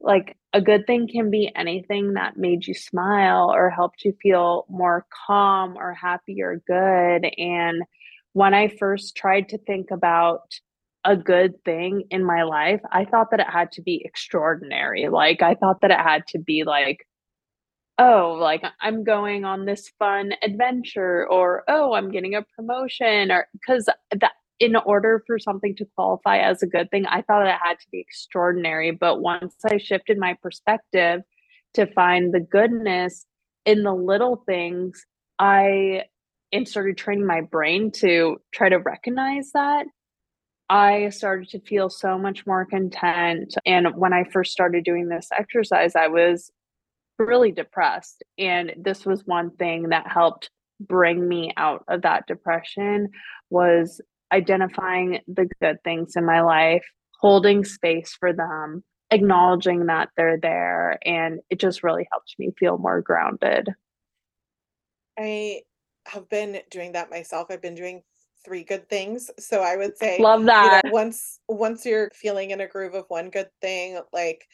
Like a good thing can be anything that made you smile or helped you feel more calm or happy or good. And when I first tried to think about a good thing in my life, I thought that it had to be extraordinary. Like, I thought that it had to be like, oh, like I'm going on this fun adventure, or oh, I'm getting a promotion, or because that in order for something to qualify as a good thing, I thought it had to be extraordinary. But once I shifted my perspective to find the goodness in the little things, I and started training my brain to try to recognize that. I started to feel so much more content. And when I first started doing this exercise, I was really depressed. And this was one thing that helped bring me out of that depression was identifying the good things in my life, holding space for them, acknowledging that they're there. And it just really helped me feel more grounded. I have been doing that myself. I've been doing three good things. So I would say love that. You know, once once you're feeling in a groove of one good thing, like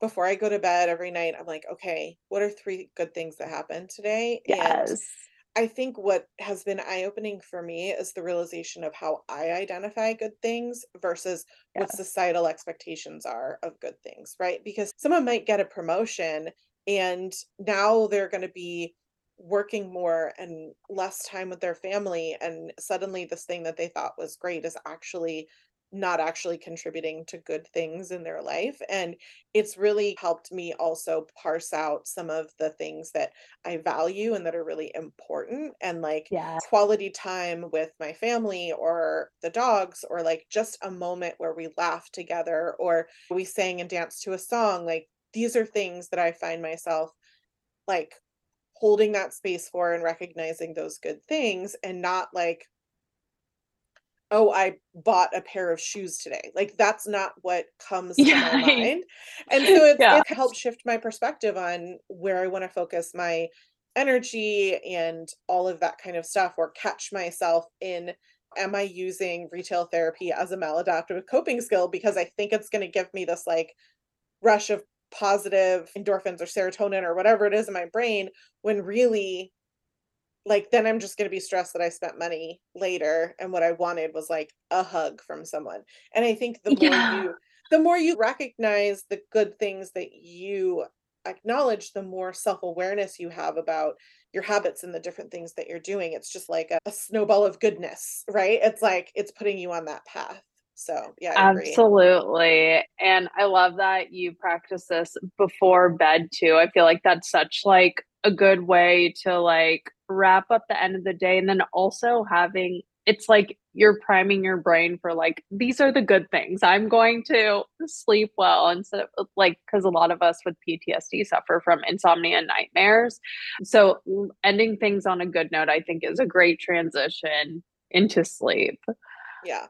before I go to bed every night, I'm like, okay, what are three good things that happened today? Yes. And I think what has been eye opening for me is the realization of how I identify good things versus yeah. what societal expectations are of good things, right? Because someone might get a promotion and now they're going to be working more and less time with their family and suddenly this thing that they thought was great is actually not actually contributing to good things in their life. And it's really helped me also parse out some of the things that I value and that are really important. And like yeah. quality time with my family or the dogs, or like just a moment where we laugh together or we sang and danced to a song. Like these are things that I find myself like holding that space for and recognizing those good things and not like oh, I bought a pair of shoes today. Like that's not what comes yeah. to my mind. And so it, yeah. it helped shift my perspective on where I want to focus my energy and all of that kind of stuff, or catch myself in am I using retail therapy as a maladaptive coping skill because I think it's going to give me this like rush of positive endorphins or serotonin or whatever it is in my brain when really like then I'm just going to be stressed that I spent money later and what I wanted was like a hug from someone. And I think the more yeah. you the more you recognize the good things that you acknowledge, the more self-awareness you have about your habits and the different things that you're doing. It's just like a, a snowball of goodness, right? It's like it's putting you on that path. So yeah, absolutely. And I love that you practice this before bed too. I feel like that's such like a good way to like wrap up the end of the day. And then also having it's like you're priming your brain for like these are the good things. I'm going to sleep well. Instead of like because a lot of us with ptsd suffer from insomnia and nightmares. So ending things on a good note i think is a great transition into sleep. Yeah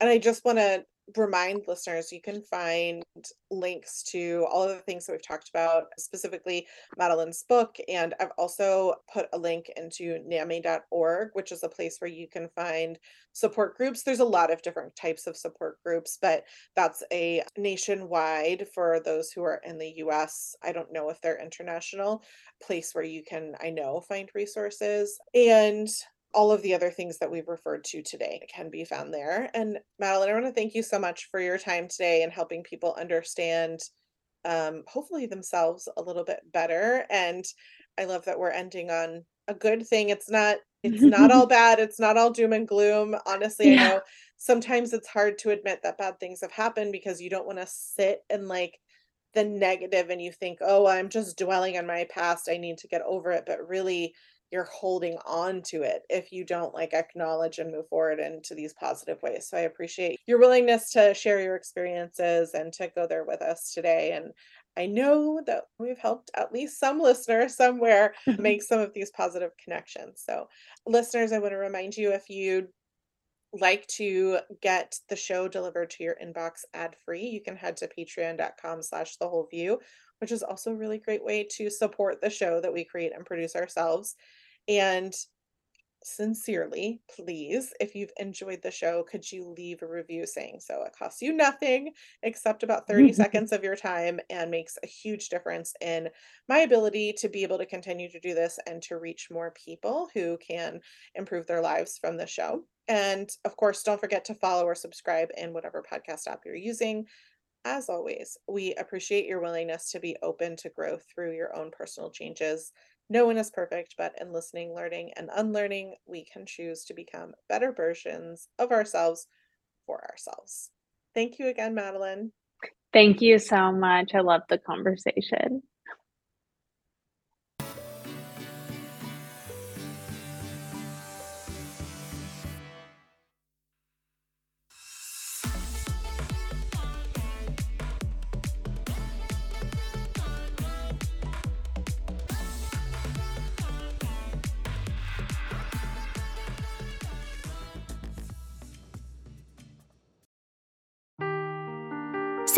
and i just want to remind listeners you can find links to all of the things that we've talked about, specifically Madeline's book. And I've also put a link into NAMI.org, which is a place where you can find support groups. There's a lot of different types of support groups, but that's a nationwide for those who are in the US. I don't know if they're international place where you can, I know, find resources. And all of the other things that we've referred to today can be found there. And Madeline, I want to thank you so much for your time today and helping people understand, um, hopefully themselves a little bit better. And I love that we're ending on a good thing. It's not it's not all bad. It's not all doom and gloom. Honestly, yeah. I know sometimes it's hard to admit that bad things have happened because you don't want to sit and like the negative and you think, oh, I'm just dwelling on my past. I need to get over it. But really, you're holding on to it if you don't like acknowledge and move forward into these positive ways. So I appreciate your willingness to share your experiences and to go there with us today. And I know that we've helped at least some listeners somewhere make some of these positive connections. So, listeners, I want to remind you if you like to get the show delivered to your inbox ad free, you can head to patreon.com slash the whole view, which is also a really great way to support the show that we create and produce ourselves. And sincerely, please, if you've enjoyed the show, could you leave a review saying so? It costs you nothing except about 30 seconds of your time and makes a huge difference in my ability to be able to continue to do this and to reach more people who can improve their lives from the show. And of course, don't forget to follow or subscribe in whatever podcast app you're using. As always, we appreciate your willingness to be open to growth through your own personal changes. No one is perfect, but in listening, learning, and unlearning, we can choose to become better versions of ourselves for ourselves. Thank you again, Madeline. Thank you so much. I love the conversation.